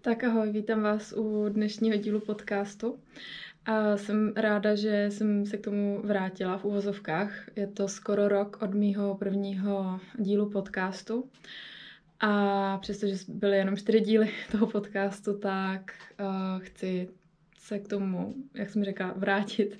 Tak ahoj, vítám vás u dnešního dílu podcastu. A jsem ráda, že jsem se k tomu vrátila v uvozovkách. Je to skoro rok od mýho prvního dílu podcastu. A přestože byly jenom čtyři díly toho podcastu, tak uh, chci se k tomu, jak jsem řekla, vrátit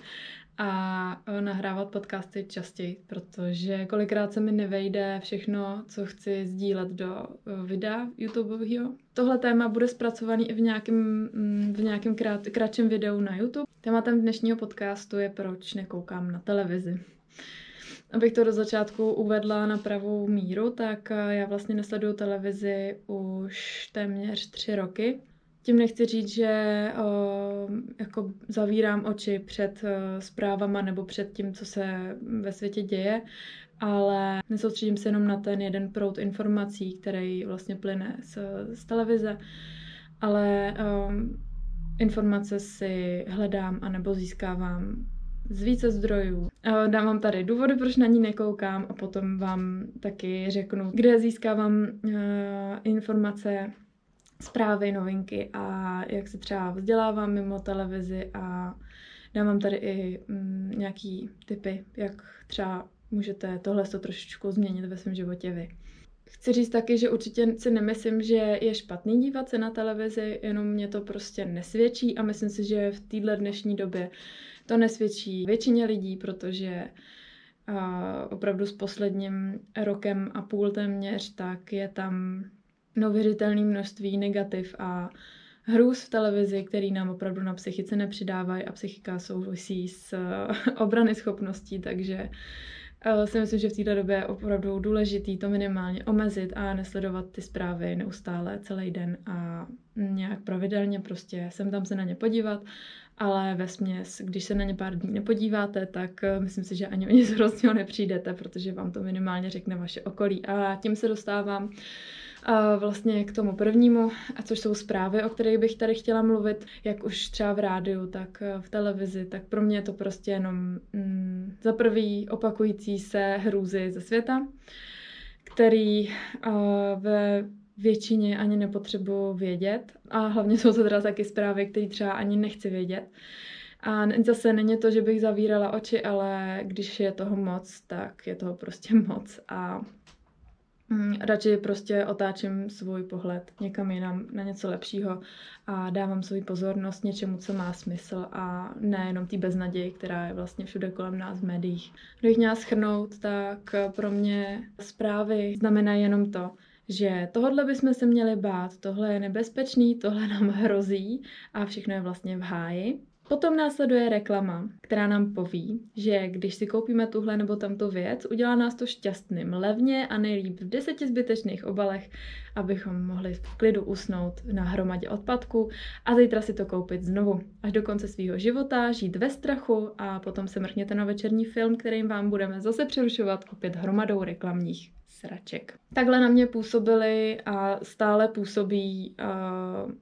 a e, nahrávat podcasty častěji, protože kolikrát se mi nevejde všechno, co chci sdílet do e, videa YouTubeového. Tohle téma bude zpracovaný i v nějakém, mm, v krát, kratším videu na YouTube. Tématem dnešního podcastu je proč nekoukám na televizi. Abych to do začátku uvedla na pravou míru, tak e, já vlastně nesleduju televizi už téměř tři roky. Tím nechci říct, že uh, jako zavírám oči před uh, zprávama nebo před tím, co se ve světě děje, ale nesoustředím se jenom na ten jeden proud informací, který vlastně plyne z, z televize, ale um, informace si hledám anebo získávám z více zdrojů. Dám vám tady důvody, proč na ní nekoukám a potom vám taky řeknu, kde získávám uh, informace zprávy, novinky a jak se třeba vzdělávám mimo televizi a dávám tady i mm, nějaký typy, jak třeba můžete tohle to trošičku změnit ve svém životě vy. Chci říct taky, že určitě si nemyslím, že je špatný dívat se na televizi, jenom mě to prostě nesvědčí a myslím si, že v téhle dnešní době to nesvědčí většině lidí, protože a opravdu s posledním rokem a půl téměř, tak je tam neuvěřitelné množství negativ a hrůz v televizi, který nám opravdu na psychice nepřidávají a psychika souvisí s eh, obrany schopností, takže eh, si myslím, že v této době je opravdu důležitý to minimálně omezit a nesledovat ty zprávy neustále celý den a nějak pravidelně prostě sem tam se na ně podívat, ale ve směs, když se na ně pár dní nepodíváte, tak eh, myslím si, že ani o nic hrozného nepřijdete, protože vám to minimálně řekne vaše okolí. A tím se dostávám vlastně k tomu prvnímu, a což jsou zprávy, o kterých bych tady chtěla mluvit, jak už třeba v rádiu, tak eh, v televizi, tak pro mě je to prostě jenom mm, za prvý opakující se hrůzy ze světa, který uh, ve většině ani nepotřebuji vědět a hlavně jsou to teda taky zprávy, které třeba ani nechci vědět. A zase není to, že bych zavírala oči, ale když je toho moc, tak je toho prostě moc a Mm, radši prostě otáčím svůj pohled někam jinam na něco lepšího a dávám svůj pozornost něčemu, co má smysl a nejenom té beznaději, která je vlastně všude kolem nás v médiích. Kdybych měla schrnout, tak pro mě zprávy znamenají jenom to, že tohle bychom se měli bát, tohle je nebezpečný, tohle nám hrozí a všechno je vlastně v háji. Potom následuje reklama, která nám poví, že když si koupíme tuhle nebo tamto věc, udělá nás to šťastným, levně a nejlíp v deseti zbytečných obalech, abychom mohli v klidu usnout na hromadě odpadku a zítra si to koupit znovu. Až do konce svého života, žít ve strachu a potom se mrkněte na večerní film, kterým vám budeme zase přerušovat opět hromadou reklamních sraček. Takhle na mě působily a stále působí uh,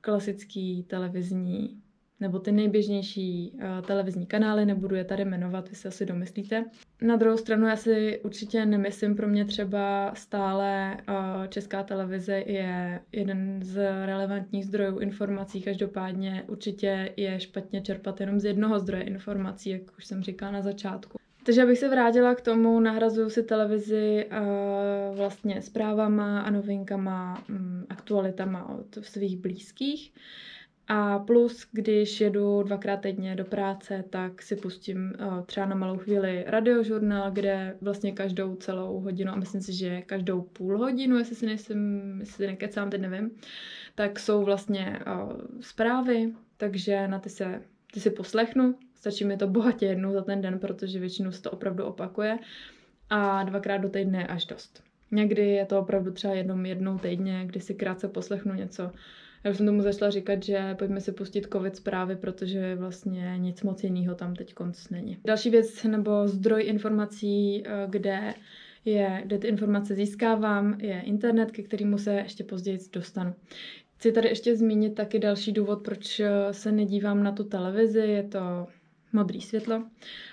klasický televizní nebo ty nejběžnější uh, televizní kanály, nebudu je tady jmenovat, vy se asi domyslíte. Na druhou stranu já si určitě nemyslím, pro mě třeba stále uh, česká televize je jeden z relevantních zdrojů informací, každopádně určitě je špatně čerpat jenom z jednoho zdroje informací, jak už jsem říkala na začátku. Takže abych se vrátila k tomu, nahrazuju si televizi uh, vlastně zprávama a novinkama, um, aktualitama od svých blízkých. A plus, když jedu dvakrát týdně do práce, tak si pustím uh, třeba na malou chvíli radiožurnál, kde vlastně každou celou hodinu, a myslím si, že každou půl hodinu, jestli si nejsem, jestli si nekecám, teď nevím, tak jsou vlastně uh, zprávy, takže na ty se ty si poslechnu, stačí mi to bohatě jednou za ten den, protože většinou se to opravdu opakuje a dvakrát do týdne až dost. Někdy je to opravdu třeba jednou, jednou týdně, kdy si krátce poslechnu něco. Já už jsem tomu začala říkat, že pojďme si pustit covid zprávy, protože vlastně nic moc jiného tam teď konc není. Další věc nebo zdroj informací, eh, kde je, kde ty informace získávám, je internet, ke kterému se ještě později dostanu. Chci tady ještě zmínit taky další důvod, proč eh, se nedívám na tu televizi, je to modrý světlo,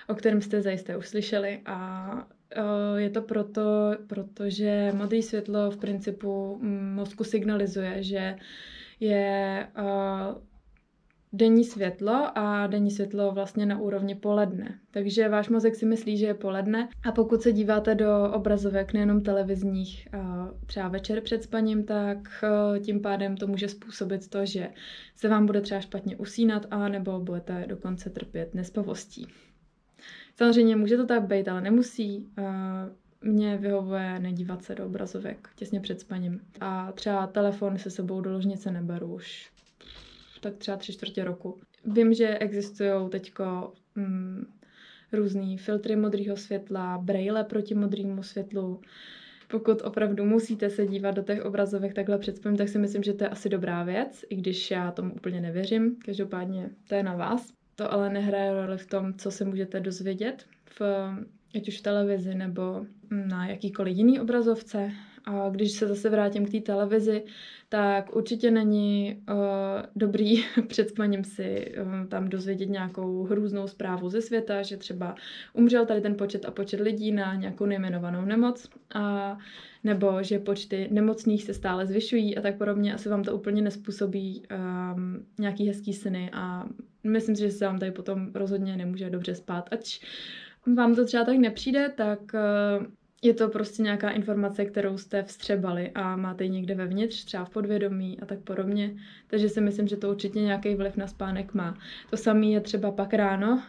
o kterém jste zajisté uslyšeli a eh, je to proto, protože modré světlo v principu mm, mozku signalizuje, že je uh, denní světlo a denní světlo vlastně na úrovni poledne. Takže váš mozek si myslí, že je poledne a pokud se díváte do obrazovek nejenom televizních třeba večer před spaním, tak tím pádem to může způsobit to, že se vám bude třeba špatně usínat a nebo budete dokonce trpět nespavostí. Samozřejmě může to tak být, ale nemusí. Mně vyhovuje nedívat se do obrazovek těsně před spaním. A třeba telefon se sebou do ložnice neberu už tak třeba tři čtvrtě roku. Vím, že existují teďko mm, různý filtry modrého světla, braille proti modrému světlu. Pokud opravdu musíte se dívat do těch obrazovek takhle před spaním, tak si myslím, že to je asi dobrá věc, i když já tomu úplně nevěřím. Každopádně to je na vás. To ale nehraje roli v tom, co se můžete dozvědět, v, ať už v televizi nebo na jakýkoliv jiný obrazovce. A když se zase vrátím k té televizi, tak určitě není uh, dobrý před spaním si uh, tam dozvědět nějakou hrůznou zprávu ze světa, že třeba umřel tady ten počet a počet lidí na nějakou nejmenovanou nemoc, a, nebo že počty nemocných se stále zvyšují a tak podobně. Asi vám to úplně nespůsobí um, nějaký hezký sny a myslím si, že se vám tady potom rozhodně nemůže dobře spát. Ať vám to třeba tak nepřijde, tak uh, je to prostě nějaká informace, kterou jste vstřebali a máte ji někde vevnitř, třeba v podvědomí a tak podobně. Takže si myslím, že to určitě nějaký vliv na spánek má. To samé je třeba pak ráno,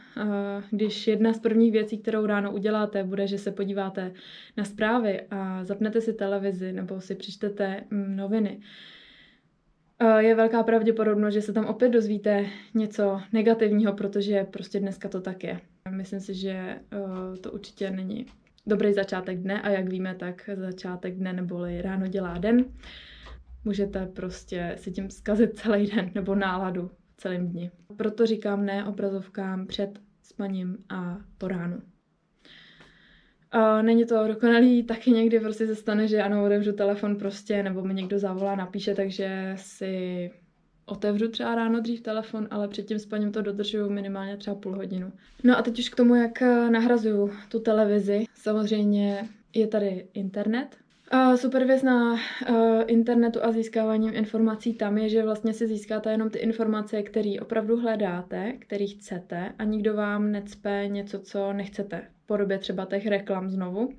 když jedna z prvních věcí, kterou ráno uděláte, bude, že se podíváte na zprávy a zapnete si televizi nebo si přečtete mm, noviny, je velká pravděpodobnost, že se tam opět dozvíte něco negativního, protože prostě dneska to tak je. Myslím si, že to určitě není dobrý začátek dne a jak víme, tak začátek dne neboli ráno dělá den. Můžete prostě si tím zkazit celý den nebo náladu v celém dni. Proto říkám ne obrazovkám před spaním a po ránu. Není to dokonalý, taky někdy prostě se stane, že ano, otevřu telefon prostě, nebo mi někdo zavolá, napíše, takže si otevřu třeba ráno dřív telefon, ale před tím spaním to dodržuju minimálně třeba půl hodinu. No a teď už k tomu, jak eh, nahrazuju tu televizi. Samozřejmě je tady internet. Super věc na uh, internetu a získáváním informací tam je, že vlastně si získáte jenom ty informace, které opravdu hledáte, které chcete a nikdo vám necpe něco, co nechcete. V podobě třeba těch reklam znovu.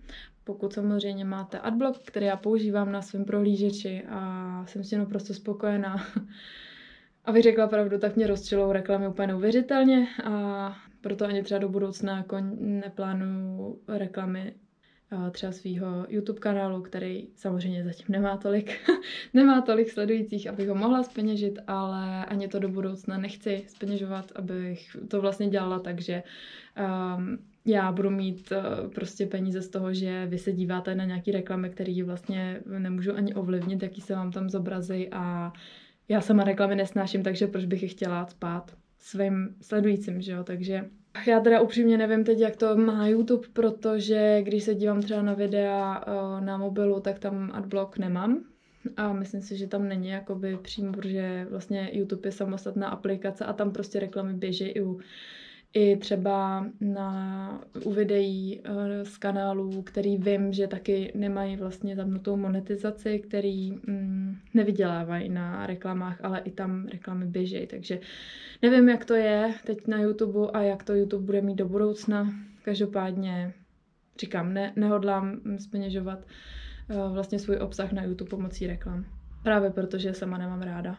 Pokud samozřejmě máte adblock, který já používám na svém prohlížeči a jsem s tím naprosto spokojená, Abych řekla pravdu, tak mě rozčilou reklamy úplně neuvěřitelně a proto ani třeba do budoucna jako neplánuju reklamy třeba svého YouTube kanálu, který samozřejmě zatím nemá tolik, nemá tolik sledujících, abych ho mohla speněžit, ale ani to do budoucna nechci speněžovat, abych to vlastně dělala tak, že um, já budu mít uh, prostě peníze z toho, že vy se díváte na nějaký reklamy, které vlastně nemůžu ani ovlivnit, jaký se vám tam zobrazí a já sama reklamy nesnáším, takže proč bych je chtěla spát svým sledujícím, že jo, takže já teda upřímně nevím teď, jak to má YouTube, protože když se dívám třeba na videa na mobilu, tak tam adblock nemám. A myslím si, že tam není jakoby přímo, protože vlastně YouTube je samostatná aplikace a tam prostě reklamy běží i u i třeba na, u videí uh, z kanálů, který vím, že taky nemají vlastně zapnutou monetizaci, který mm, nevydělávají na reklamách, ale i tam reklamy běží. Takže nevím, jak to je teď na YouTube a jak to YouTube bude mít do budoucna. Každopádně říkám, ne, nehodlám speněžovat uh, vlastně svůj obsah na YouTube pomocí reklam. Právě protože sama nemám ráda.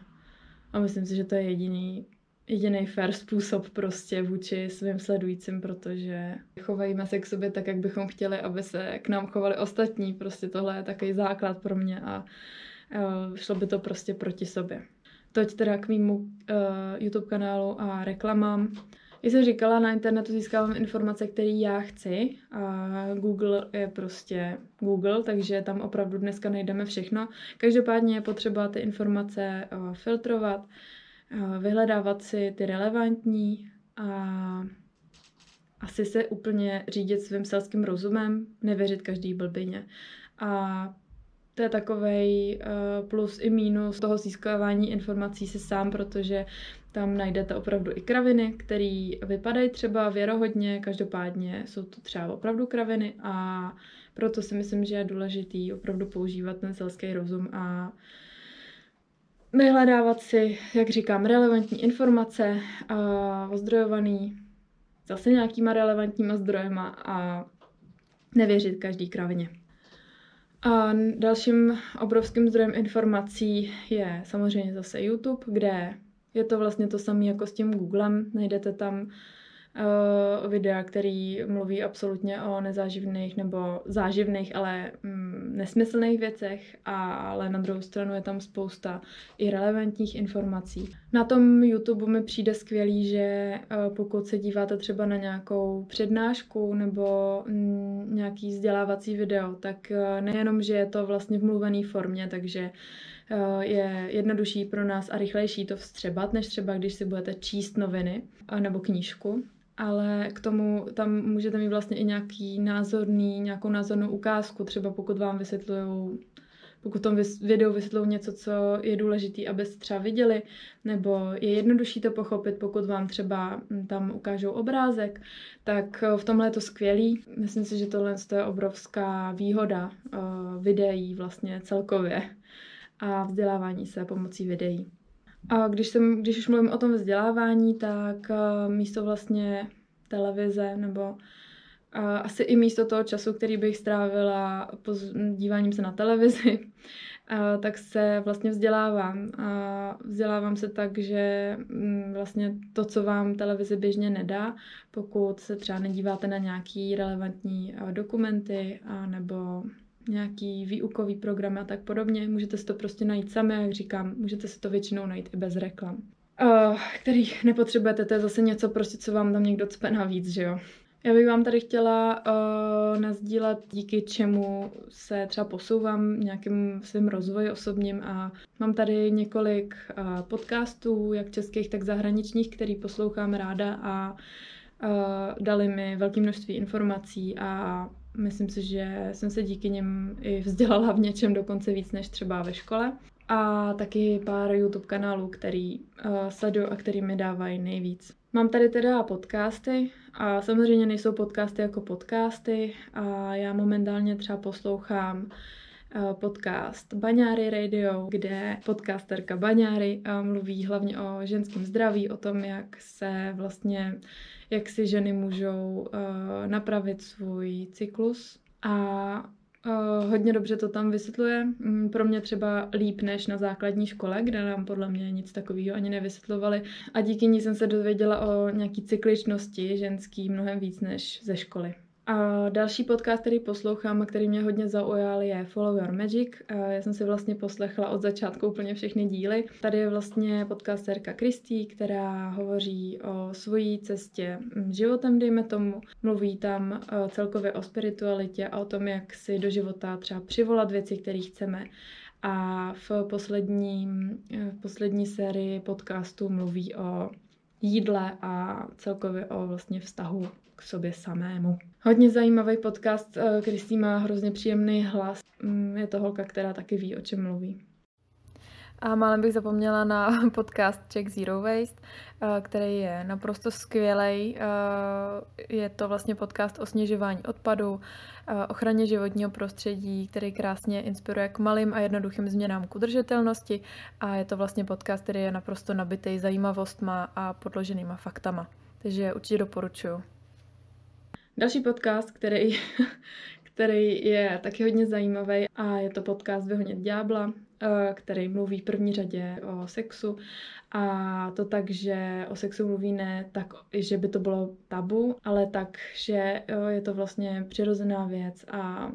A myslím si, že to je jediný, jediný fair způsob prostě vůči svým sledujícím, protože chovejme se k sobě tak, jak bychom chtěli, aby se k nám chovali ostatní. Prostě tohle je takový základ pro mě a uh, šlo by to prostě proti sobě. Toť teda k mýmu uh, YouTube kanálu a reklamám. Jak jsem říkala, na internetu získávám informace, které já chci a Google je prostě Google, takže tam opravdu dneska najdeme všechno. Každopádně je potřeba ty informace uh, filtrovat, vyhledávat si ty relevantní a asi se úplně řídit svým selským rozumem, nevěřit každý blbině. A to je takový uh, plus i mínus toho získávání informací si sám, protože tam najdete opravdu i kraviny, které vypadají třeba věrohodně, každopádně jsou to třeba opravdu kraviny a proto si myslím, že je důležitý opravdu používat ten selský rozum a vyhledávat si, jak říkám, relevantní informace, a ozdrojovaný zase nějakýma relevantníma zdrojema a nevěřit každý kravině. A dalším obrovským zdrojem informací je samozřejmě zase YouTube, kde je to vlastně to samé jako s tím Googlem. Najdete tam uh, videa, který mluví absolutně o nezáživných nebo záživných, ale mm, nesmyslných věcech, ale na druhou stranu je tam spousta i relevantních informací. Na tom YouTube mi přijde skvělý, že uh, pokud se díváte třeba na nějakou přednášku nebo mm, nějaký vzdělávací video, tak uh, nejenom, že je to vlastně v mluvené formě, takže je jednodušší pro nás a rychlejší to vstřebat, než třeba když si budete číst noviny nebo knížku ale k tomu tam můžete mít vlastně i nějaký názorný, nějakou názornou ukázku, třeba pokud vám vysvětlují pokud tom videu vysvětlují něco, co je důležité, abyste třeba viděli, nebo je jednodušší to pochopit, pokud vám třeba hm, tam ukážou obrázek, tak v tomhle je to skvělý. Myslím si, že tohle je obrovská výhoda uh, videí vlastně celkově a vzdělávání se pomocí videí. A když, jsem, když už mluvím o tom vzdělávání, tak uh, místo vlastně televize nebo uh, asi i místo toho času, který bych strávila díváním se na televizi, uh, tak se vlastně vzdělávám. A vzdělávám se tak, že um, vlastně to, co vám televize běžně nedá, pokud se třeba nedíváte na nějaký relevantní dokumenty a nebo nějaký výukový program a tak podobně. Můžete si to prostě najít sami, jak říkám, můžete si to většinou najít i bez reklam. Uh, který nepotřebujete, to je zase něco prostě, co vám tam někdo cpe navíc, že jo. Já bych vám tady chtěla uh, nazdílet, díky čemu se třeba posouvám nějakým svým rozvoji osobním a mám tady několik uh, podcastů, jak českých, tak zahraničních, který poslouchám ráda a uh, dali mi velké množství informací a Myslím si, že jsem se díky něm i vzdělala v něčem dokonce víc než třeba ve škole. A taky pár YouTube kanálů, který uh, sleduju a který mi dávají nejvíc. Mám tady teda podcasty a samozřejmě nejsou podcasty jako podcasty a já momentálně třeba poslouchám podcast Baňáry Radio, kde podcasterka Baňáry uh, mluví hlavně o ženském zdraví, o tom, jak se vlastně jak si ženy můžou uh, napravit svůj cyklus a hodně dobře to tam vysvětluje. Mm, pro mě třeba líp než na základní škole, kde nám podle mě nic takového ani nevysvětlovali. A díky ní jsem se dozvěděla o nějaký cykličnosti ženský mnohem víc než ze školy. A další podcast, který poslouchám a který mě hodně zaujal, je Follow Your Magic. Já jsem si vlastně poslechla od začátku úplně všechny díly. Tady je vlastně podcasterka Kristý, která hovoří o svojí cestě životem, dejme tomu. Mluví tam e, celkově o spiritualitě a o tom, jak si do života třeba přivolat věci, které chceme. A v poslední, e, v poslední sérii podcastu mluví o jídle a celkově o vlastně vztahu k sobě samému. Hodně zajímavý podcast, eh, Kristý má hrozně příjemný hlas. Mm, je to holka, která taky ví, o čem mluví. A málem bych zapomněla na podcast Check Zero Waste, eh, který je naprosto skvělý. Eh, je to vlastně podcast o snižování odpadu, ochraně životního prostředí, který krásně inspiruje k malým a jednoduchým změnám k udržitelnosti a je to vlastně podcast, který je naprosto nabitý zajímavostma a podloženýma faktama. Takže určitě doporučuju. Další podcast, který, který je taky hodně zajímavý a je to podcast Vyhonit ďábla. který mluví v první řadě o sexu a to tak, že o sexu mluví ne tak, že by to bylo tabu, ale tak, že je to vlastně přirozená věc a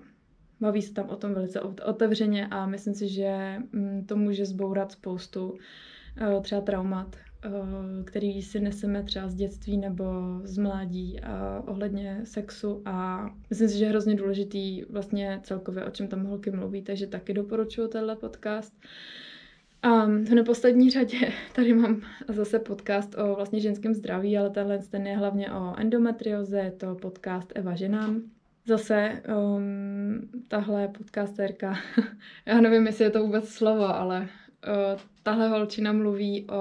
baví se tam o tom velice otevřeně a myslím si, že mm, to může zbourat spoustu třeba traumat, Eh, který si neseme třeba z dětství nebo z mládí a ohledně sexu a myslím si, že je hrozně důležitý vlastně celkově, o čem tam holky mluví, takže taky doporučuji tenhle podcast. A v neposlední řadě tady mám zase podcast o vlastně ženském zdraví, ale tenhle ten je hlavně o endometrioze, je to podcast Eva ženám. Zase um, tahle podcastérka, já nevím, jestli je to vůbec slovo, ale tahle holčina mluví o,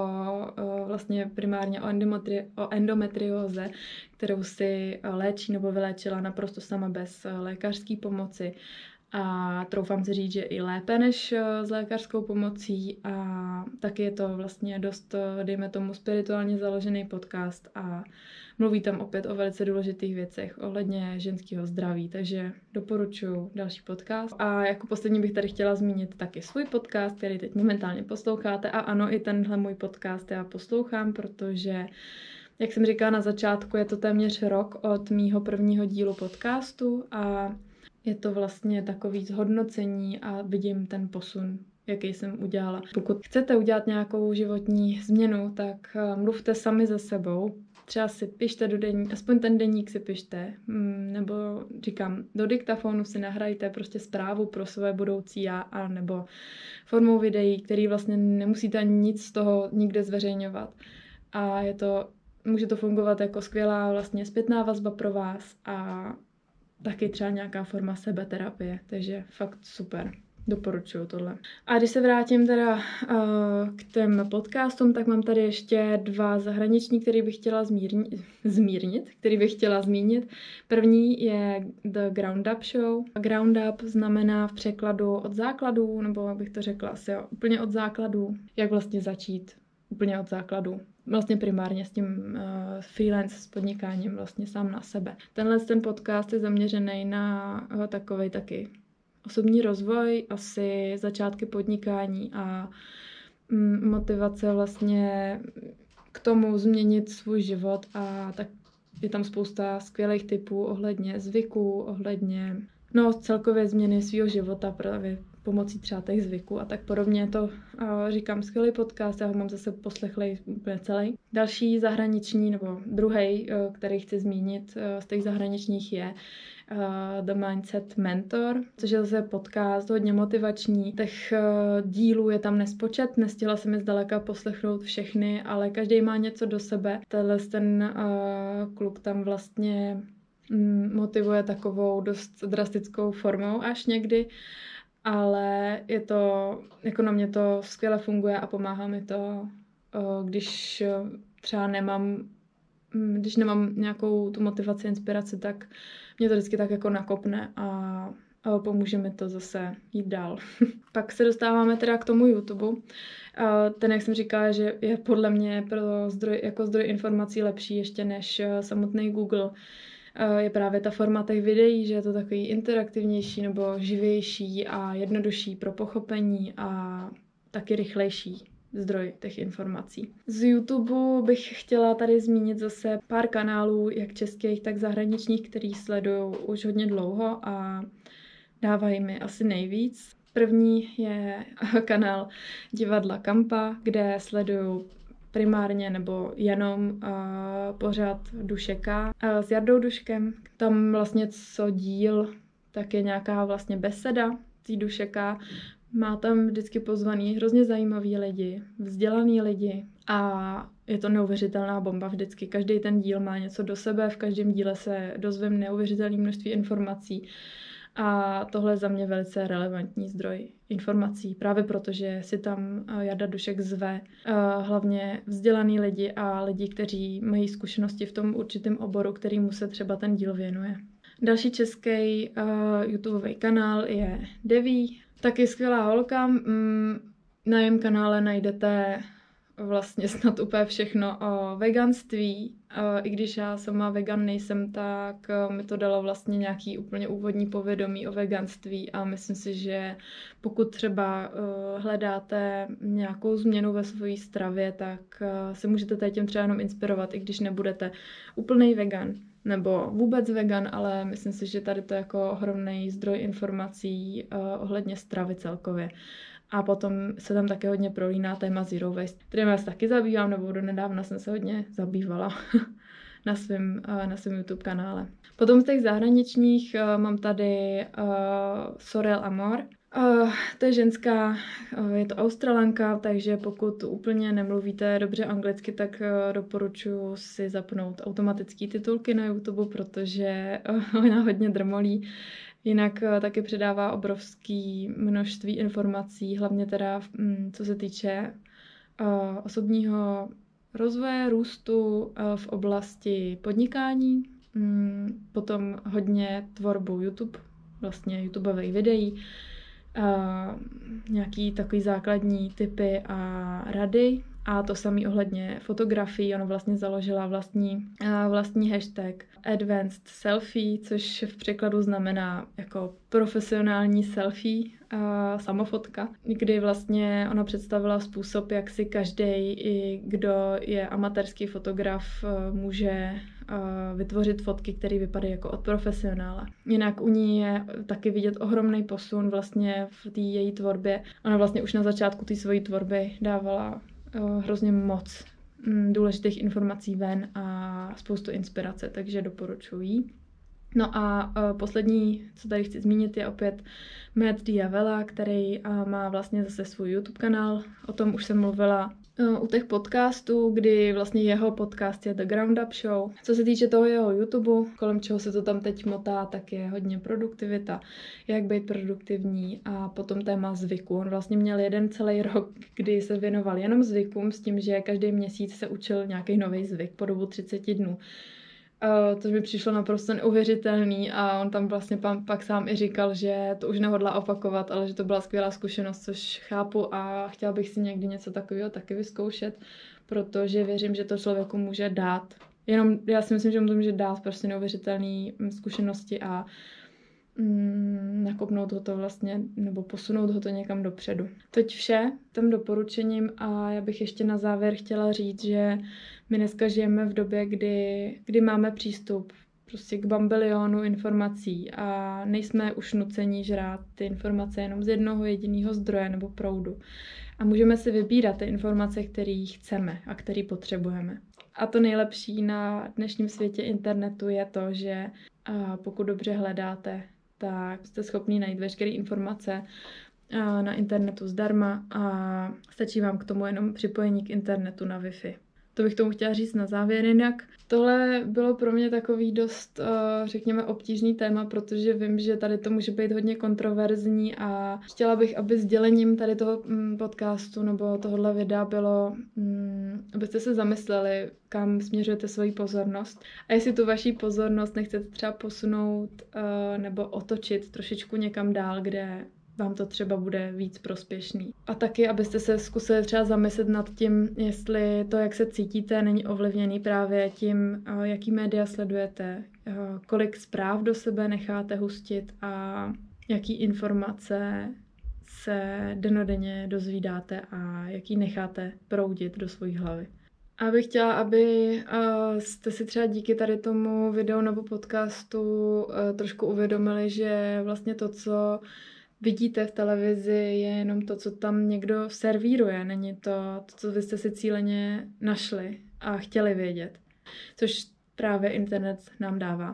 o vlastně primárně o, endometri, o endometrióze, kterou si léčí nebo vyléčila naprosto sama bez lékařské pomoci. A troufám si říct, že i lépe než s lékařskou pomocí a taky je to vlastně dost, dejme tomu, spirituálně založený podcast a Mluví tam opět o velice důležitých věcech ohledně ženského zdraví, takže doporučuji další podcast. A jako poslední bych tady chtěla zmínit taky svůj podcast, který teď momentálně posloucháte. A ano, i tenhle můj podcast já poslouchám, protože jak jsem říkala na začátku, je to téměř rok od mýho prvního dílu podcastu a je to vlastně takový zhodnocení a vidím ten posun jaký jsem udělala. Pokud chcete udělat nějakou životní změnu, tak eh, mluvte sami ze sebou, třeba si pište do denní, aspoň ten deník si pište, mm, nebo říkám, do diktafonu si nahrajte prostě zprávu pro své budoucí já, a nebo formou videí, který vlastně nemusíte ani nic z toho nikde zveřejňovat. A je to, může to fungovat jako skvělá vlastně zpětná vazba pro vás a taky třeba nějaká forma sebeterapie, takže fakt super. Doporučuju tohle. A když se vrátím teda uh, k těm podcastům, tak mám tady ještě dva zahraniční, který bych chtěla zmírnit, zmírnit, který bych chtěla zmínit. První je The Ground Up Show. Ground Up znamená v překladu od základů, nebo jak bych to řekla asi jo, úplně od základů, jak vlastně začít úplně od základu. Vlastně primárně s tím uh, freelance, s podnikáním vlastně sám na sebe. Tenhle ten podcast je zaměřený na uh, takovej taky osobní rozvoj, asi začátky podnikání a mm, motivace vlastně k tomu změnit svůj život a tak je tam spousta skvělých typů ohledně zvyků, ohledně no, celkově změny svého života právě pomocí třeba těch zvyků a tak podobně. To uh, říkám skvělý podcast, já ho mám zase poslechlej úplně celý. Další zahraniční, nebo druhý, uh, který chci zmínit uh, z těch zahraničních je The Mindset Mentor, což je zase podcast hodně motivační. Těch dílů je tam nespočet, nestihla jsem je zdaleka poslechnout všechny, ale každý má něco do sebe. Tenhle ten kluk tam vlastně mm, motivuje takovou dost drastickou formou až někdy, ale je to, jako na mě to skvěle funguje a pomáhá mi to, když třeba nemám, když nemám nějakou tu motivaci, inspiraci, tak mě to vždycky tak jako nakopne a, pomůže mi to zase jít dál. Pak se dostáváme teda k tomu YouTube. Ten, jak jsem říkala, že je podle mě pro zdroj, jako zdroj informací lepší ještě než eh, samotný Google, je právě ta forma těch videí, že je to takový interaktivnější nebo živější a jednodušší pro pochopení a taky rychlejší zdroj těch informací. Z YouTube bych chtěla tady zmínit zase pár kanálů, jak českých, tak zahraničních, který sledují už hodně dlouho a dávají mi asi nejvíc. První je kanál Divadla Kampa, kde sleduju primárně nebo jenom uh, pořád Dušeka uh, s Jardou Duškem. Tam vlastně co díl, tak je nějaká vlastně beseda tý Dušeka má tam vždycky pozvaný hrozně zajímavý lidi, vzdělaný lidi a je to neuvěřitelná bomba vždycky. Každý ten díl má něco do sebe, v každém díle se dozvím neuvěřitelné množství informací a tohle je za mě velice relevantní zdroj informací, právě protože si tam eh, Jarda Dušek zve eh, hlavně vzdělaný lidi a lidi, kteří mají zkušenosti v tom určitém oboru, kterýmu se třeba ten díl věnuje. Další český uh, YouTubeový kanál je Deví, Taky skvělá holka. Mm, na jejím kanále najdete vlastně snad úplně všechno o veganství. I když já sama vegan nejsem, tak eh, mi to dalo vlastně nějaký úplně úvodní povědomí o veganství a myslím si, že pokud třeba eh, hledáte nějakou změnu ve své stravě, tak eh, se můžete tady tím třeba jenom inspirovat, i když nebudete úplný vegan nebo vůbec vegan, ale myslím si, že tady to je jako ohromný zdroj informací ohledně stravy celkově. A potom se tam také hodně prolíná téma Zero Waste, kterým já se taky zabývám, nebo do nedávna jsem se hodně zabývala na svém eh, na svém YouTube kanále. Potom z těch zahraničních uh, mám tady uh, Sorel Amor. Uh, to je ženská, uh, je to australanka, takže pokud úplně nemluvíte dobře anglicky, tak uh, doporučuji si zapnout automatické titulky na YouTube, protože uh, ona hodně drmolí. Jinak uh, taky předává obrovské množství informací, hlavně teda um, co se týče uh, osobního rozvoje, růstu eh, v oblasti podnikání, mm, potom hodně tvorbu YouTube, vlastně YouTubeových videí, nějaký takový základní typy a rady a to samý ohledně fotografií, ona vlastně založila vlastní, vlastní hashtag Advanced Selfie, což v překladu znamená jako profesionální selfie, a samofotka, kdy vlastně ona představila způsob, jak si každý, kdo je amatérský fotograf, může vytvořit fotky, které vypadají jako od profesionála. Jinak u ní je taky vidět ohromný posun vlastně v té její tvorbě. Ona vlastně už na začátku té své tvorby dávala hrozně moc mm, důležitých informací ven a spoustu inspirace, takže doporučuji. No a uh, poslední, co tady chci zmínit, je opět Matt Diavela, který uh, má vlastně zase svůj YouTube kanál. O tom už jsem mluvila u těch podcastů, kdy vlastně jeho podcast je The Ground Up Show. Co se týče toho jeho YouTube, kolem čeho se to tam teď motá, tak je hodně produktivita, jak být produktivní a potom téma zvyku. On vlastně měl jeden celý rok, kdy se věnoval jenom zvykům s tím, že každý měsíc se učil nějaký nový zvyk po dobu 30 dnů. Což mi přišlo naprosto neuvěřitelný a on tam vlastně pan, pak sám i říkal, že to už nehodlá opakovat, ale že to byla skvělá zkušenost, což chápu a chtěla bych si někdy něco takového taky vyzkoušet, protože věřím, že to člověku může dát. Jenom já si myslím, že mu to může dát prostě neuvěřitelné mm, zkušenosti a mm, nakopnout ho to vlastně, nebo posunout ho to někam dopředu. Teď vše tím doporučením a já bych ještě na závěr chtěla říct, že my dneska žijeme v době, kdy, kdy máme přístup prostě k bambilionu informací a nejsme už nuceni žrát ty informace jenom z jednoho jediného zdroje nebo proudu. A můžeme si vybírat ty informace, které chceme a které potřebujeme. A to nejlepší na dnešním světě internetu je to, že pokud dobře hledáte, tak jste schopni najít veškeré informace na internetu zdarma a stačí vám k tomu jenom připojení k internetu na Wi-Fi. To bych tomu chtěla říct na závěr. Jinak tohle bylo pro mě takový dost, uh, řekněme, obtížný téma, protože vím, že tady to může být hodně kontroverzní a chtěla bych, aby sdělením tady toho mm, podcastu nebo tohohle videa bylo, um, abyste se zamysleli, kam směřujete svoji pozornost. A jestli tu vaší pozornost nechcete třeba posunout uh, nebo otočit trošičku někam dál, kde vám to třeba bude víc prospěšný. A taky, abyste se zkusili třeba zamyslet nad tím, jestli to, jak se cítíte, není ovlivněný právě tím, eh, jaký média sledujete, eh, kolik zpráv do sebe necháte hustit a jaký informace se denodenně dozvídáte a jaký necháte proudit do své hlavy. A bych chtěla, aby uh, jste si třeba díky tady tomu videu nebo podcastu trošku uvědomili, že vlastně to, co vidíte v televizi, je jenom to, co tam někdo servíruje, není to, to co vy jste si cíleně našli a chtěli vědět, což právě internet nám dává.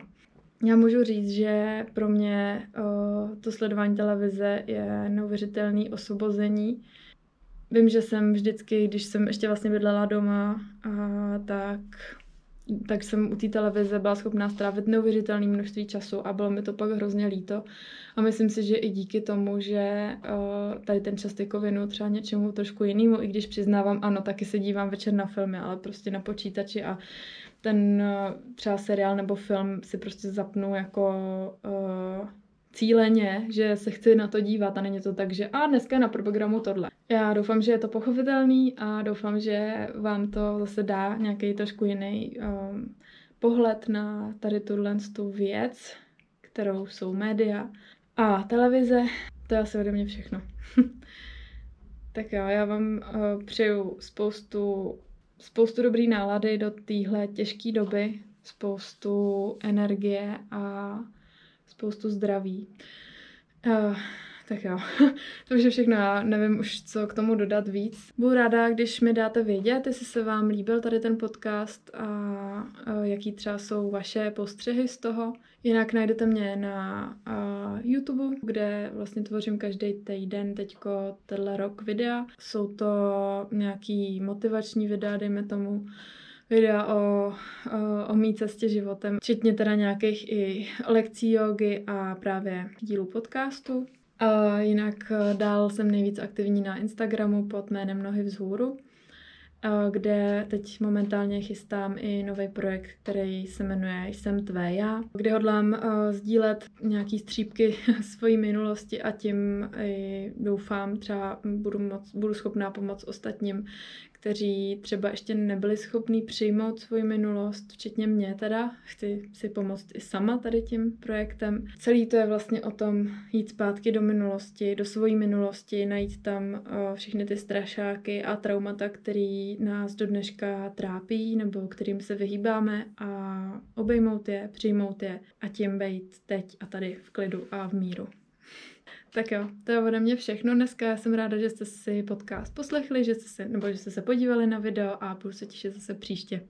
Já můžu říct, že pro mě o, to sledování televize je neuvěřitelné osvobození. Vím, že jsem vždycky, když jsem ještě vlastně bydlela doma, a, tak tak jsem u té televize byla schopná strávit neuvěřitelné množství času a bylo mi to pak hrozně líto. A myslím si, že i díky tomu, že uh, tady ten čas jako věnu třeba něčemu trošku jinému, i když přiznávám, ano, taky se dívám večer na filmy, ale prostě na počítači a ten uh, třeba seriál nebo film si prostě zapnu jako uh, cíleně, že se chci na to dívat a není to tak, že a dneska je na programu tohle. Já doufám, že je to pochopitelný a doufám, že vám to zase dá nějaký trošku jiný um, pohled na tady tuhle tu věc, kterou jsou média a televize. To je asi ode mě všechno. tak jo, já vám uh, přeju spoustu, spoustu dobrý nálady do téhle těžké doby, spoustu energie a spoustu zdraví. Uh, tak jo, to už je všechno, já nevím už, co k tomu dodat víc. Budu ráda, když mi dáte vědět, jestli se vám líbil tady ten podcast a, jaký třeba jsou vaše postřehy z toho. Jinak najdete mě na a, YouTube, kde vlastně tvořím každý týden teďko tenhle rok videa. Jsou to nějaký motivační videa, dejme tomu, videa o, o, o mý cestě životem, včetně teda nějakých i lekcí jogy a právě dílu podcastu. A jinak eh, dál jsem nejvíc aktivní na Instagramu pod jménem Nohy vzhůru, eh, kde teď momentálně chystám i nový projekt, který se jmenuje Jsem tvé já, kde hodlám uh, sdílet nějaký střípky svojí minulosti a tím i doufám třeba budu, moc, budu schopná pomoct ostatním, kteří třeba ještě nebyli schopní přijmout svoji minulost, včetně mě teda. Chci si pomoct i sama tady tím projektem. Celý to je vlastně o tom jít zpátky do minulosti, do svojí minulosti, najít tam uh, všechny ty strašáky a traumata, který nás do dneška trápí nebo kterým se vyhýbáme a obejmout je, přijmout je a tím být teď a tady v klidu a v míru. Tak jo, to je ode mě všechno dneska. Jsem ráda, že jste si podcast poslechli, že jste se, nebo že jste se podívali na video a budu se těšit zase příště.